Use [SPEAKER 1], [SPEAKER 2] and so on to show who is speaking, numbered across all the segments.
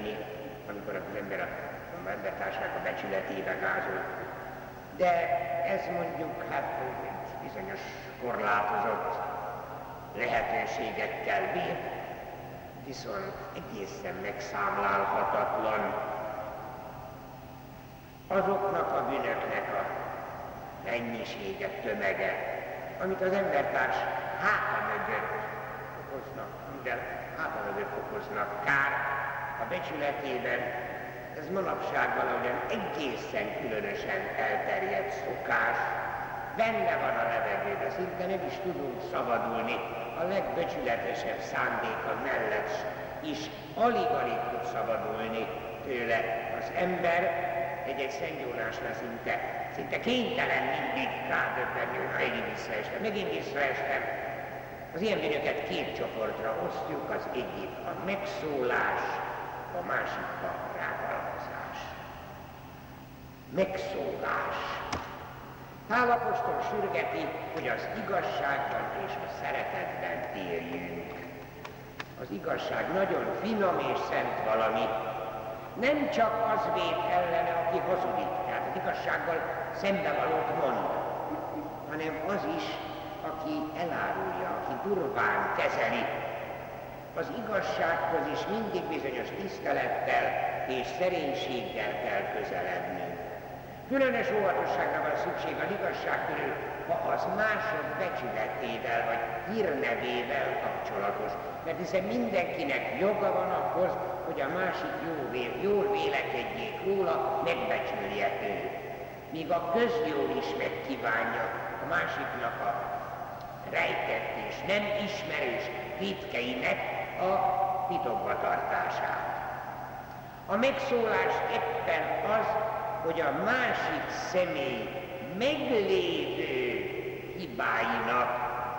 [SPEAKER 1] történik, amikor az ember a, embertársának a becsületébe gázol. De ez mondjuk hát bizonyos korlátozott lehetőségekkel bír, viszont egészen megszámlálhatatlan. Azoknak a bűnöknek a mennyisége, tömege, amit az embertárs háta mögött okoznak, minden háta mögött okoznak kár a becsületében, ez manapság valahogyan egészen különösen elterjedt szokás, benne van a levegőben, szinte nem is tudunk szabadulni. A legböcsületesebb szándéka mellett is alig-alig tud szabadulni tőle az ember, egy-egy Szent Jónásnál szinte, szinte kénytelen mindig rádöbbenni, hogy megint visszaestem, megint visszaestem. Az ilyen bűnöket két csoportra osztjuk, az egyik a megszólás, a másik a rágalmazás. Megszólás. Pálapostól sürgeti, hogy az igazságban és a szeretetben térjünk. Az igazság nagyon finom és szent valami. Nem csak az véd ellene, aki hazudik, tehát az igazsággal szembevalót mond, hanem az is, aki elárulja, aki durván kezeli. Az igazsághoz is mindig bizonyos tisztelettel és szerénységgel kell közelednünk. Különös óvatosságra van szükség az körül, ha az mások becsületével vagy hírnevével kapcsolatos. Mert hiszen mindenkinek joga van ahhoz, hogy a másik jó vél, jól vélekedjék róla, megbecsülje őt. Míg a közjól is megkívánja a másiknak a rejtett és nem ismerős titkeinek a titokba tartását. A megszólás éppen az, hogy a másik személy meglévő hibáinak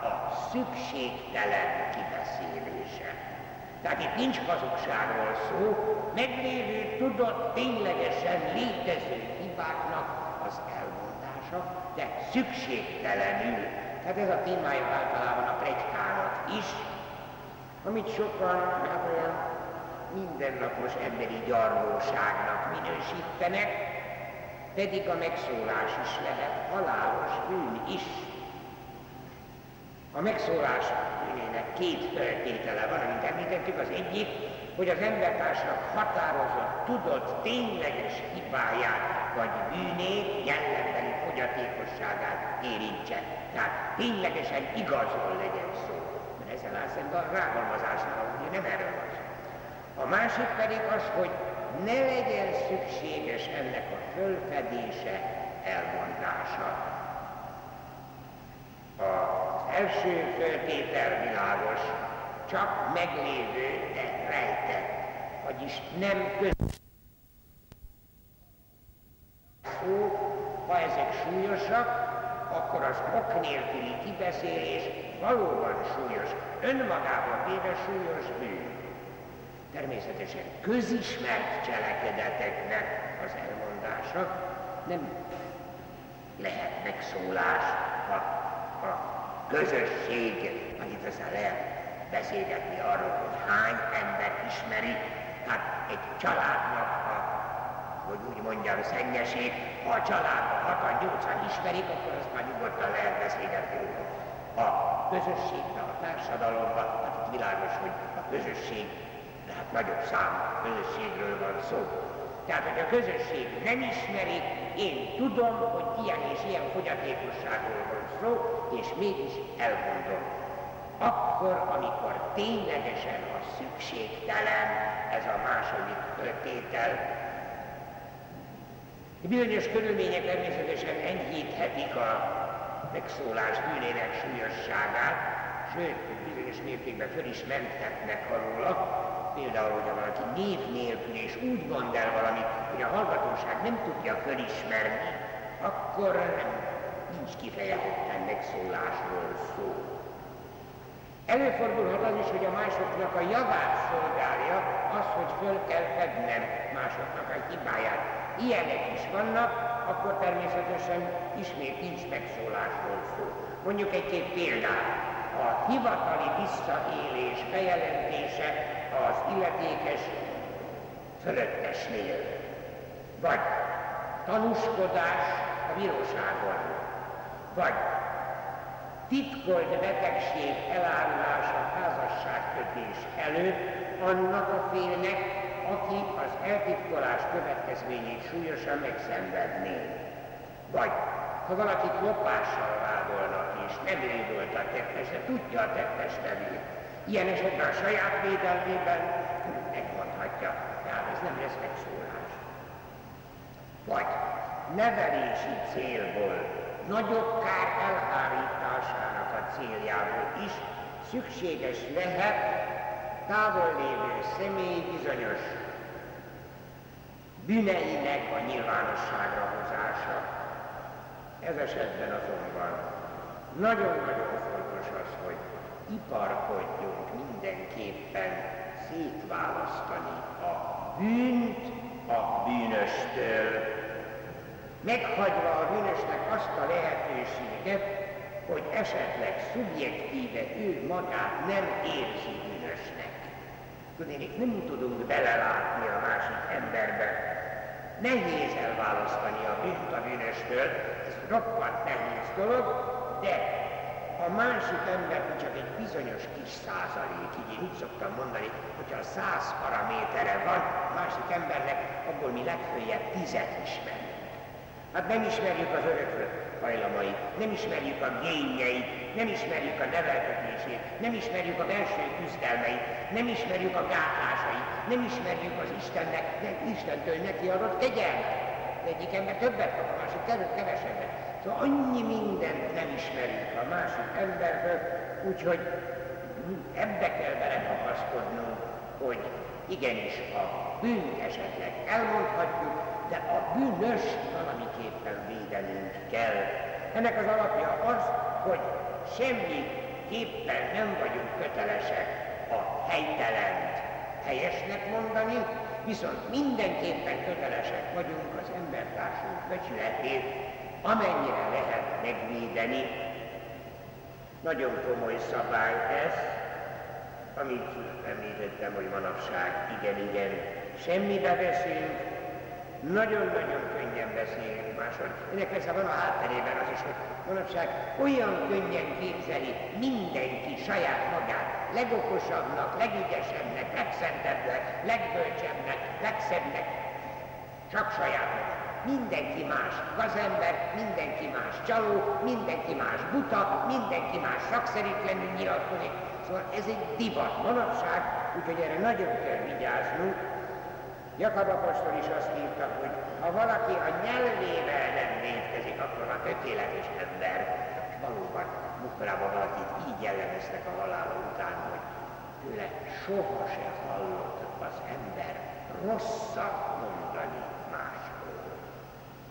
[SPEAKER 1] a szükségtelen kibeszélése. Tehát itt nincs hazugságról szó, meglévő, tudott, ténylegesen létező hibáknak az elmondása, de szükségtelenül. Tehát ez a témája általában a plegykának is, amit sokan hát olyan mindennapos emberi gyarlóságnak minősítenek, pedig a megszólás is lehet halálos bűn is. A megszólás bűnének két feltétele van, amit említettük, az egyik, hogy az embertársnak határozott, tudott, tényleges hibáját vagy bűnét, jellembeli fogyatékosságát érintse. Tehát ténylegesen igazol legyen szó. Ezzel áll szemben a rágalmazásnál, ugye nem erről van. A másik pedig az, hogy ne legyen szükséges ennek a fölfedése, elmondása. Az első föltétel világos, csak meglévő, de rejtett, vagyis nem között. Szó, ha ezek súlyosak, akkor az ok nélküli kibeszélés valóban súlyos, önmagában véve súlyos bűn. Természetesen közismert cselekedeteknek az elmondása nem lehet megszólás a, a közösség, itt aztán lehet beszélgetni arról, hogy hány ember ismeri, hát egy családnak a, hogy úgy mondjam, szennyesét, ha a családban hatan, nyolcan ismerik, akkor azt már nyugodtan lehet beszélgetni. A közösségben, a társadalomban, hát világos, hogy a közösség tehát nagyobb szám közösségről van szó. Tehát, hogy a közösség nem ismeri, én tudom, hogy ilyen és ilyen fogyatékosságról van szó, és mégis elmondom. Akkor, amikor ténylegesen a szükségtelen, ez a második föltétel, bizonyos körülmények természetesen enyhíthetik a megszólás bűnének súlyosságát, sőt, bizonyos mértékben föl is menthetnek alóla, például, hogyha valaki név nélkül és úgy mond el valamit, hogy a hallgatóság nem tudja fölismerni, akkor nem, nincs kifejezetten megszólásról szó. Előfordulhat az is, hogy a másoknak a javát szolgálja az, hogy föl kell fednem másoknak a hibáját. Ilyenek is vannak, akkor természetesen ismét nincs megszólásról szó. Mondjuk egy-két példát. A hivatali visszaélés bejelentése az illetékes fölöttesnél, vagy tanúskodás a bíróságon, vagy titkolt betegség elárulása házasságkötés előtt annak a félnek, aki az eltitkolás következményét súlyosan megszenvedné. Vagy ha valakit lopással vádolnak, és nem ő volt a tettes, de tudja a tettes nevét, ilyen esetben a saját védelmében megmondhatja, tehát ez nem lesz megszólás. Vagy nevelési célból, nagyobb kár elhárításának a céljából is szükséges lehet távol lévő személy bizonyos bűneinek a nyilvánosságra hozása. Ez esetben azonban nagyon-nagyon fontos az, hogy iparkodjunk mindenképpen szétválasztani a bűnt a bűnöstől, meghagyva a bűnösnek azt a lehetőséget, hogy esetleg szubjektíve ő magát nem érzi bűnösnek. Tudnék, nem tudunk belelátni a másik emberbe. Nehéz elválasztani a bűnt a bűnöstől, ez roppant nehéz dolog, de a másik ember csak egy bizonyos kis százalék, így én úgy szoktam mondani, hogyha a száz paramétere van a másik embernek, abból mi legfőjebb tizet ismerünk. Hát nem ismerjük az örökről hajlamait, nem ismerjük a génjeit, nem ismerjük a neveltetését, nem ismerjük a belső küzdelmeit, nem ismerjük a gátlásait, nem ismerjük az Istennek, nem Istentől neki adott kegyelmet. Egyik ember többet kap, a másik kevesebbet. Szóval annyi mindent nem ismerünk a másik emberből, úgyhogy ebbe kell belekapaszkodnunk, hogy igenis a bűnt esetleg elmondhatjuk, de a bűnös valamiképpen védenünk kell. Ennek az alapja az, hogy semmiképpen nem vagyunk kötelesek a helytelent helyesnek mondani, viszont mindenképpen kötelesek vagyunk az embertársunk becsületét, amennyire lehet megvédeni. Nagyon komoly szabály ez, amit említettem, hogy manapság igen-igen semmibe veszünk, nagyon-nagyon könnyen beszélünk másról. Ennek persze van a hátterében az is, hogy manapság olyan könnyen képzeli mindenki saját magát legokosabbnak, legügyesebbnek, legszentebbnek, legbölcsebbnek, legszebbnek, csak saját magát. Mindenki más gazember, mindenki más csaló, mindenki más buta, mindenki más szakszerűtlenül nyilatkozik. Szóval ez egy divat manapság, úgyhogy erre nagyon kell vigyáznunk, Jakab apostol is azt írta, hogy ha valaki a nyelvével nem védkezik, akkor a tökéletes ember. Valóban, múltkorában valakit így jellemeztek a halála után, hogy tőle soha se hallott az ember rosszat mondani másról.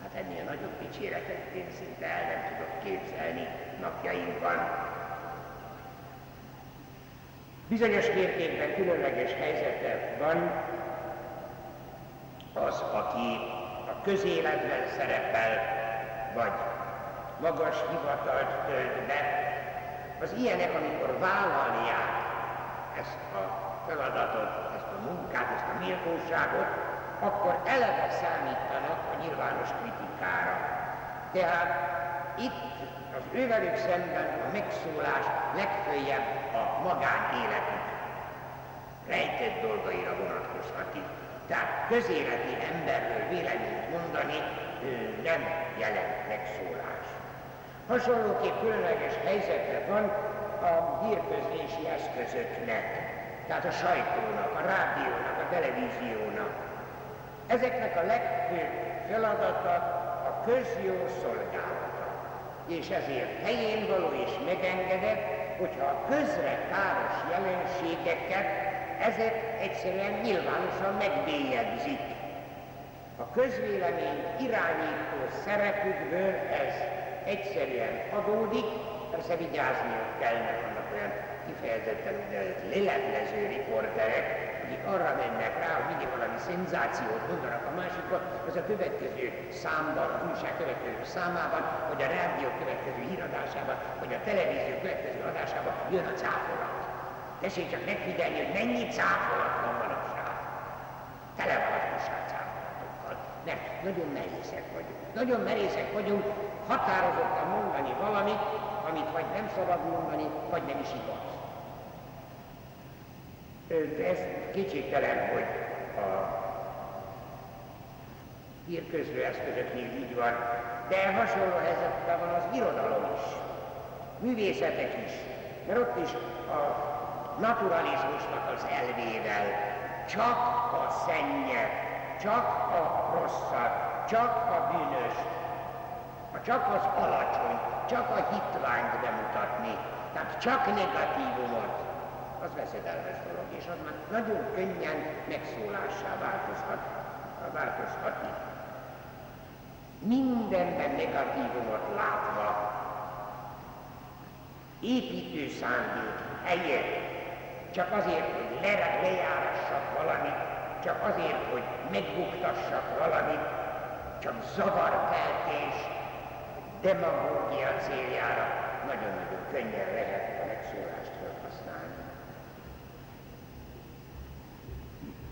[SPEAKER 1] Hát ennél nagyobb dicséretet én szinte el nem tudok képzelni napjainkban. Bizonyos mértékben különleges helyzetben van, az, aki a közéletben szerepel, vagy magas hivatalt tölt be, az ilyenek, amikor vállalják ezt a feladatot, ezt a munkát, ezt a méltóságot, akkor eleve számítanak a nyilvános kritikára. Tehát itt az ővelük szemben a megszólás legfőjebb a magánéletük rejtett dolgaira vonatkozhat itt. Tehát közéleti emberről véleményt mondani nem jelent megszólás. Hasonlóképp különleges helyzetre van a hírközlési eszközöknek, tehát a sajtónak, a rádiónak, a televíziónak. Ezeknek a legfőbb feladata a közjó szolgálata. És ezért helyén való és megengedett, hogyha a közre káros jelenségeket ezek egyszerűen nyilvánosan megbélyegzik. A közvélemény irányító szerepükből ez egyszerűen adódik, persze vigyázniuk kellene, vannak olyan kifejezetten úgynevezett leleplező riporterek, akik arra mennek rá, hogy mindig valami szenzációt mondanak a másikról, az a következő számban, a újság következő számában, vagy a rádió következő híradásában, vagy a televízió következő adásában jön a cáfolat. Tessék csak megfigyelni, hogy mennyi cáfolat van manapság. Tele van Mert nagyon merészek vagyunk. Nagyon merészek vagyunk határozottan mondani valamit, amit vagy nem szabad mondani, vagy nem is igaz. De ez kétségtelen, hogy a hírközlő eszközöknél így van, de hasonló helyzetben van az irodalom is, művészetek is, mert ott is a naturalizmusnak az elvével csak a szennyet, csak a rosszat, csak a bűnös, csak az alacsony, csak a hitványt bemutatni, tehát csak negatívumot, az veszedelmes dolog, és az már nagyon könnyen megszólássá változhat, változhatni. Mindenben negatívumot látva, építő szándék helyett, csak azért, hogy le, lejárassak valamit, csak azért, hogy megbuktassak valamit, csak zavarkeltés, demagógia céljára nagyon-nagyon könnyen lehet a megszólást felhasználni.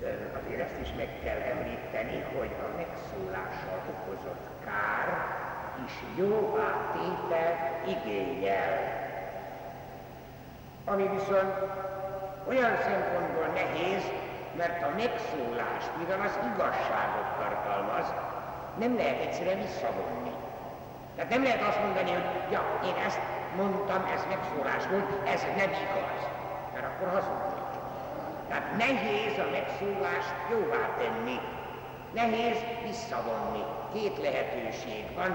[SPEAKER 1] De azért ezt is meg kell említeni, hogy a megszólással okozott kár is jóvá tétel igényel. Ami viszont olyan szempontból nehéz, mert a megszólást, mivel az igazságot tartalmaz, nem lehet egyszerűen visszavonni. Tehát nem lehet azt mondani, hogy ja, én ezt mondtam, ez megszólás volt, ez nem igaz, mert akkor hazudnék. Tehát nehéz a megszólást jóvá tenni, nehéz visszavonni. Két lehetőség van,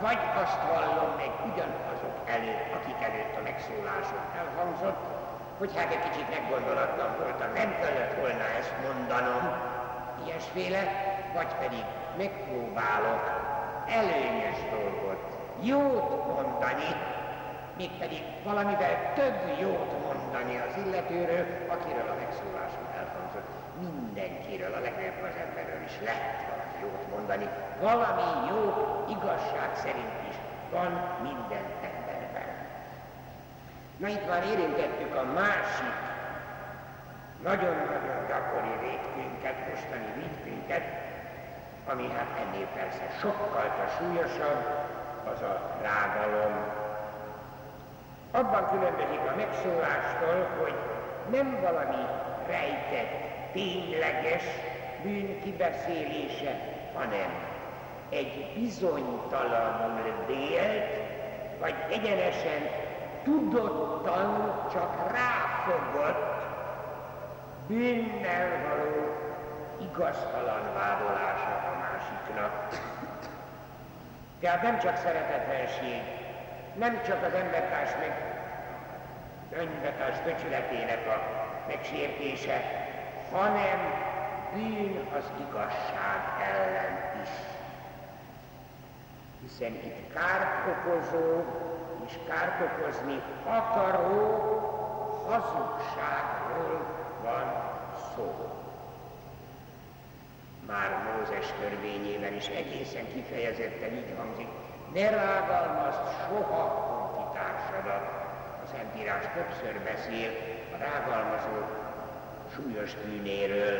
[SPEAKER 1] vagy azt vallom meg ugyanazok előtt, akik előtt a megszóláson elhangzott, hogy hát egy kicsit meggondolatlan voltam, nem kellett volna ezt mondanom, ilyesféle, vagy pedig megpróbálok előnyös dolgot, jót mondani, mégpedig valamivel több jót mondani az illetőről, akiről a megszóláson elhangzott. Mindenkiről, a legnagyobb az emberről is lehet valami jót mondani. Valami jó igazság szerint is van minden. Na itt már érintettük a másik nagyon-nagyon gyakori védkünket, mostani védkünket, ami hát ennél persze sokkal súlyosabb, az a rágalom. Abban különbözik a megszólástól, hogy nem valami rejtett, tényleges bűn kibeszélése, hanem egy bizonytalanul délt, vagy egyenesen tudottan csak ráfogott bűnnel való igaztalan vádolása a másiknak. Tehát nem csak szeretetlenség, nem csak az embertárs meg önbetárs becsületének a megsértése, hanem bűn az igazság ellen is. Hiszen itt kárt okozó és kárt okozni akaró hazugságról van szó már Mózes törvényében is egészen kifejezetten így hangzik, ne rágalmazd soha honfitársadat. A Szentírás többször beszél a rágalmazó súlyos bűnéről,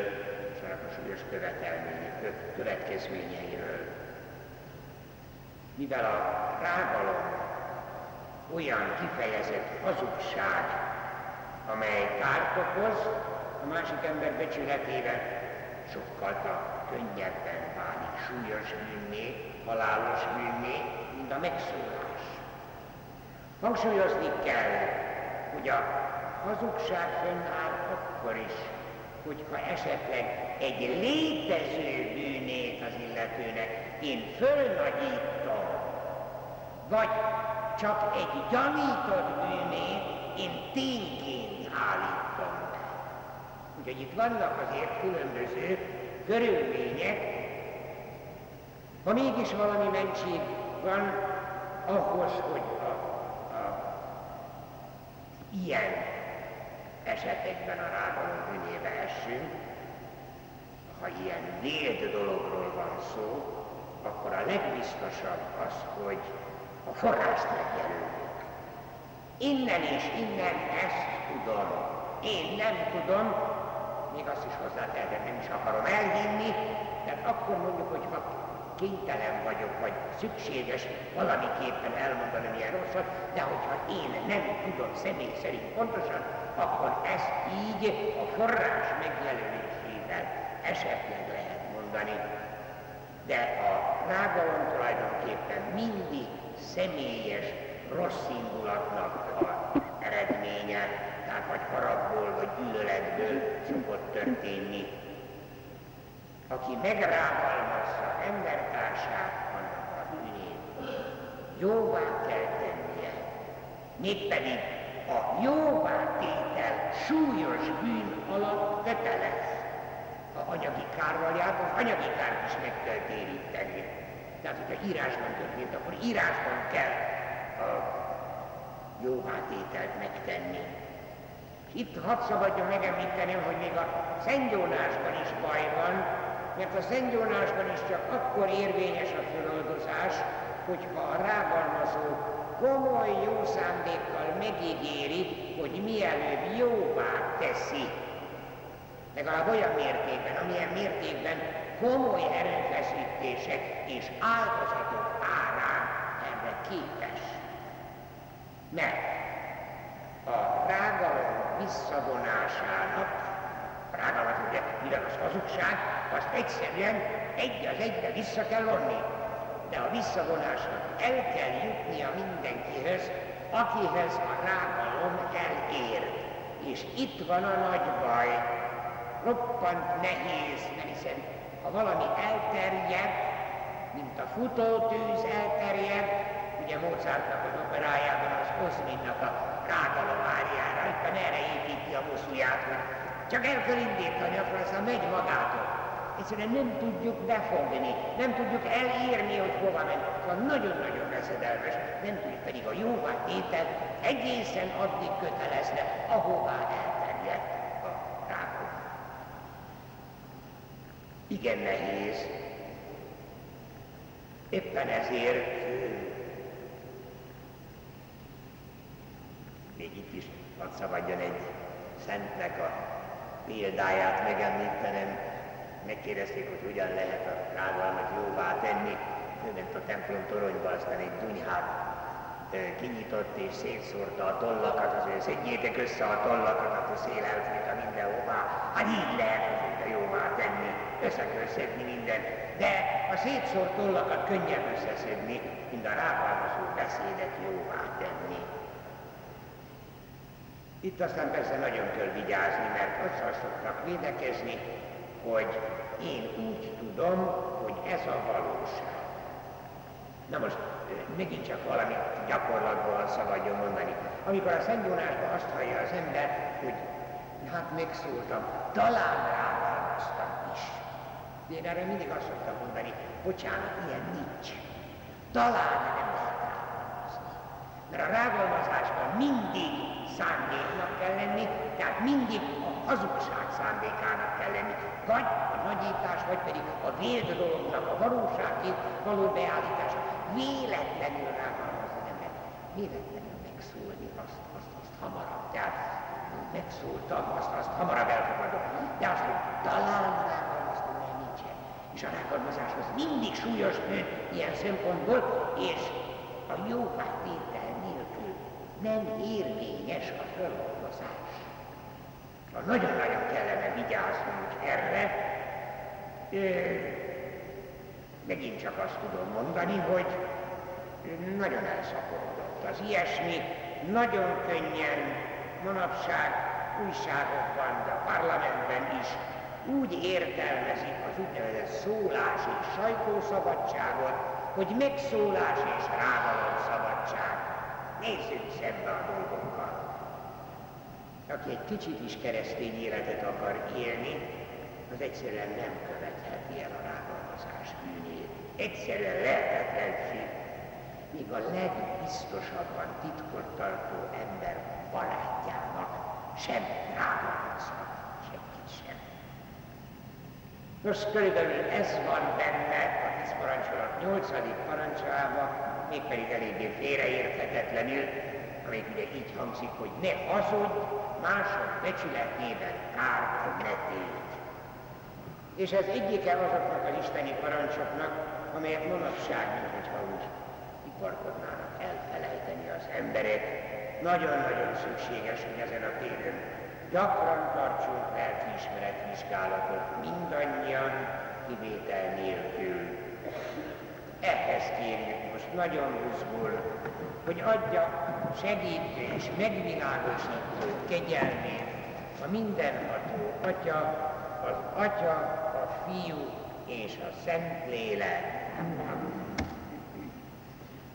[SPEAKER 1] és annak a súlyos következményeiről. Mivel a rágalom olyan kifejezett hazugság, amely kárt okoz a másik ember becsületével, sokkal könnyebben válik súlyos bűnné, halálos bűnné, mint a megszólás. Hangsúlyozni kell, hogy a hazugság fönnáll akkor is, hogyha esetleg egy létező bűnét az illetőnek én fölnagyítom, vagy csak egy gyanított bűnét én tényként állítom be. Úgyhogy itt vannak azért különböző körülmények, ha mégis valami mentség van ahhoz, hogy a, a ilyen esetekben a rágalom bűnébe essünk, ha ilyen véd dologról van szó, akkor a legbiztosabb az, hogy a forrást megjelöljük. Innen és innen ezt tudom. Én nem tudom, még azt is hozzá kell, de nem is akarom elhinni, tehát akkor mondjuk, hogyha kénytelen vagyok, vagy szükséges valamiképpen elmondani milyen rosszat, de hogyha én nem tudom személy szerint pontosan, akkor ezt így a forrás megjelölésével esetleg lehet mondani. De a rágalom tulajdonképpen mindig személyes rossz indulatnak a eredménye, tehát vagy haragból, vagy gyűlöletből szokott történni. Aki megrágalmazza embertársát, annak a bűnét jóvá kell tennie. Mégpedig a jóvá tétel súlyos bűn alatt kötelez. Ha anyagi kárral jár, az anyagi kárt is meg kell téríteni. Tehát, hogyha írásban történt, akkor írásban kell a jóvátételt megtenni. Itt hadd szabadjon megemlíteni, hogy még a Szentgyónásban is baj van, mert a Szentgyónásban is csak akkor érvényes a föloldozás, hogyha a rágalmazó komoly jó szándékkal megígéri, hogy mielőbb jóvá teszi. Legalább olyan mértékben, amilyen mértékben komoly erőfeszítések és áldozatok árán erre képes. Mert a rágalom visszavonásának, a rágalmat ugye az hazugság, azt egyszerűen egy az egyre vissza kell vonni. De a visszavonásnak el kell jutnia mindenkihez, akihez a rágalom elér. És itt van a nagy baj. Roppant nehéz, hiszen ha valami elterjed, mint a futótűz elterjed, ugye Mozartnak az operájában az Osminnak a rágalomárjára, éppen erre építi a hogy csak el kell indítani, akkor aztán megy magától. Egyszerűen nem tudjuk befogni, nem tudjuk elírni, hogy hova megy. Szóval nagyon-nagyon veszedelmes, nem tudjuk pedig a jóvá tétel egészen addig kötelezne, ahová elterjedt a rákok. Igen nehéz. Éppen ezért még itt is hadd szabadjon egy szentnek a példáját megemlítenem. Megkérdezték, hogy hogyan lehet a rágalmat jóvá tenni. Ő ment a templom toronyba, aztán egy dunyhát kinyitott és szétszórta a tollakat, azért szedjétek össze a tollakat, akkor szél elfújta mindenhová. Hát így lehet tenni, össze kell szedni minden. De a szétszórt tollakat könnyebb összeszedni, mint a rágalmazó beszédet jóvá tenni. Itt aztán persze nagyon kell vigyázni, mert azzal szoktak védekezni, hogy én úgy tudom, hogy ez a valóság. Na most megint csak valami gyakorlatból szabadjon mondani. Amikor a Szent Jónásban azt hallja az ember, hogy hát megszóltam, talán is. Én erre mindig azt szoktam mondani, bocsánat, ilyen nincs. Talán nem lehet rágalmazni. Mert a rágalmazásban mindig szándéknak kell lenni, tehát mindig a hazugság szándékának kell lenni, vagy a nagyítás, vagy pedig a vélt dolognak a valóságét való beállítása. Véletlenül rágalmazni nem lehet. Véletlenül megszólni azt, azt, azt hamarabb. Tehát megszóltam, azt, azt hamarabb elfogadom. De azt, hogy talán nincsen. És a rágalmazás az mindig súlyos bűn ilyen szempontból, és a jó tétel nélkül nem érvényes a föloldozás. Nagyon-nagyon kellene vigyáznunk erre. Megint csak azt tudom mondani, hogy nagyon elszaporodott az ilyesmi, nagyon könnyen manapság újságokban, de a parlamentben is úgy értelmezik az úgynevezett szólás és sajtószabadságot, hogy megszólás és rávaló szabadság. Nézzük szembe a dolgokkal. Aki egy kicsit is keresztény életet akar élni, az egyszerűen nem követheti el a rágalmazás bűnét. Egyszerűen lehetetlenség. Míg a legbiztosabban titkot tartó ember barátjának sem rágalmazhat. Nos, körülbelül ez van benne a tíz parancsolat nyolcadik parancsában, mégpedig eléggé félreérthetetlenül, amelyik ugye így hangzik, hogy ne hazudj, mások becsületében kárba ne tégy. És ez egyike azoknak az isteni parancsoknak, amelyet manapság, mintha úgy iparkodnának elfelejteni az emberek. Nagyon-nagyon szükséges, hogy ezen a téren gyakran tartsunk lelkiismeret vizsgálatot mindannyian, kivétel nélkül. Ehhez kérjük most nagyon buzgul, hogy adja segítő és megvilágosító kegyelmét a mindenható Atya, az Atya, a Fiú és a Szentlélek.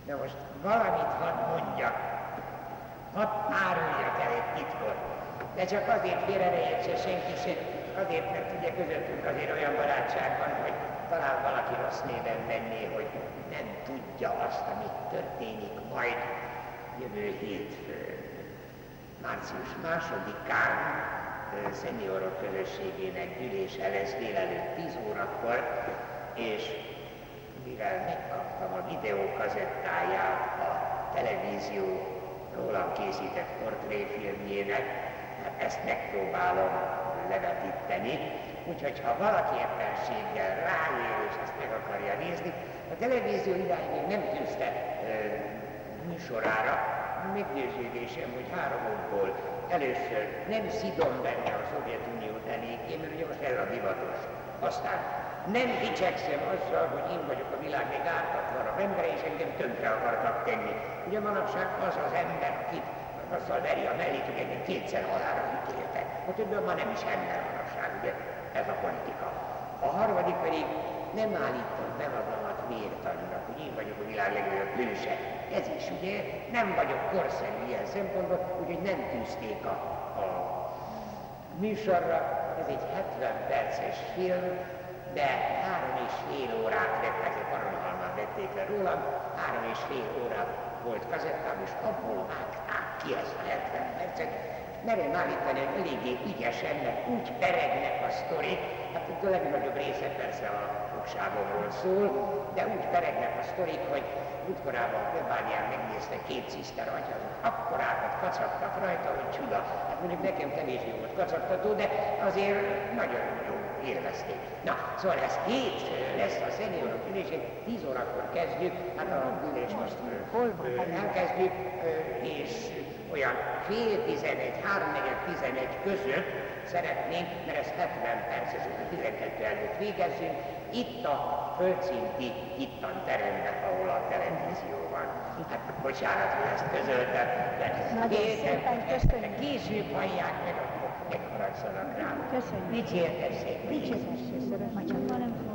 [SPEAKER 1] De most valamit hadd mondjak, hadd áruljak el egy titkot, de csak azért félre ne senki se, azért, mert ugye közöttünk azért olyan barátság van, hogy talán valaki rossz néven menné, hogy nem tudja azt, amit történik majd jövő hétfőn, március másodikán szeniorok közösségének gyűlése lesz délelőtt 10 órakor, és mivel megkaptam a videókazettáját a televízió rólam készített portréfilmjének, ezt megpróbálom levetíteni, úgyhogy ha valaki éppenséggel ráér és ezt meg akarja nézni, a televízió irány még nem tűzte műsorára, meggyőződésem, hogy három okból először nem szidom benne a Szovjetuniót eléggé, mert ugye most ez a divatos. Aztán nem dicsekszem azzal, hogy én vagyok a világ még ártatlanabb ember, és engem tönkre akartak tenni. Ugye manapság az az ember, akit azzal veri a mellét, hogy engem kétszer halára ítéltek. A többen már nem is ember manapság, ugye ez a politika. A harmadik pedig nem állítom be magamat mértaninak, hogy én vagyok a világ legnagyobb hőse. Ez is ugye nem vagyok korszerű ilyen szempontból, úgyhogy nem tűzték a, a műsorra. Ez egy 70 perces film, de három és fél órát vett, ezek Aronhalmán vették le rólam, három és fél óra volt kazettám, és abból vágták ki ezt a 70 percet. Merem állítani, hogy eléggé ügyesen, mert úgy peregnek a sztorik, hát itt a legnagyobb része persze a fogságomról szól, de úgy peregnek a sztorik, hogy útkorában a plebánián megnézte két ciszter atyazok, akkorákat kacagtak rajta, hogy csuda. Hát mondjuk nekem kevésbé volt kacagtató, de azért nagyon jó élvezték. Na, szóval ez hét lesz a szeniorok ülésén, 10 órakor kezdjük, hát a ülés most elkezdjük, és olyan fél tizenegy, háromnegyed tizenegy között szeretnénk, mert ez 70 perc, ez 12 előtt végezzünk, itt a földszinti hittan teremben, ahol a televízió van. Hát bocsánat, hogy ezt közöltem, de
[SPEAKER 2] köszönjük.
[SPEAKER 1] később hallják meg, akkor megharagszanak rám.
[SPEAKER 2] Köszönjük.
[SPEAKER 1] Dicsértessék.
[SPEAKER 2] Dicsértessék, szeretném.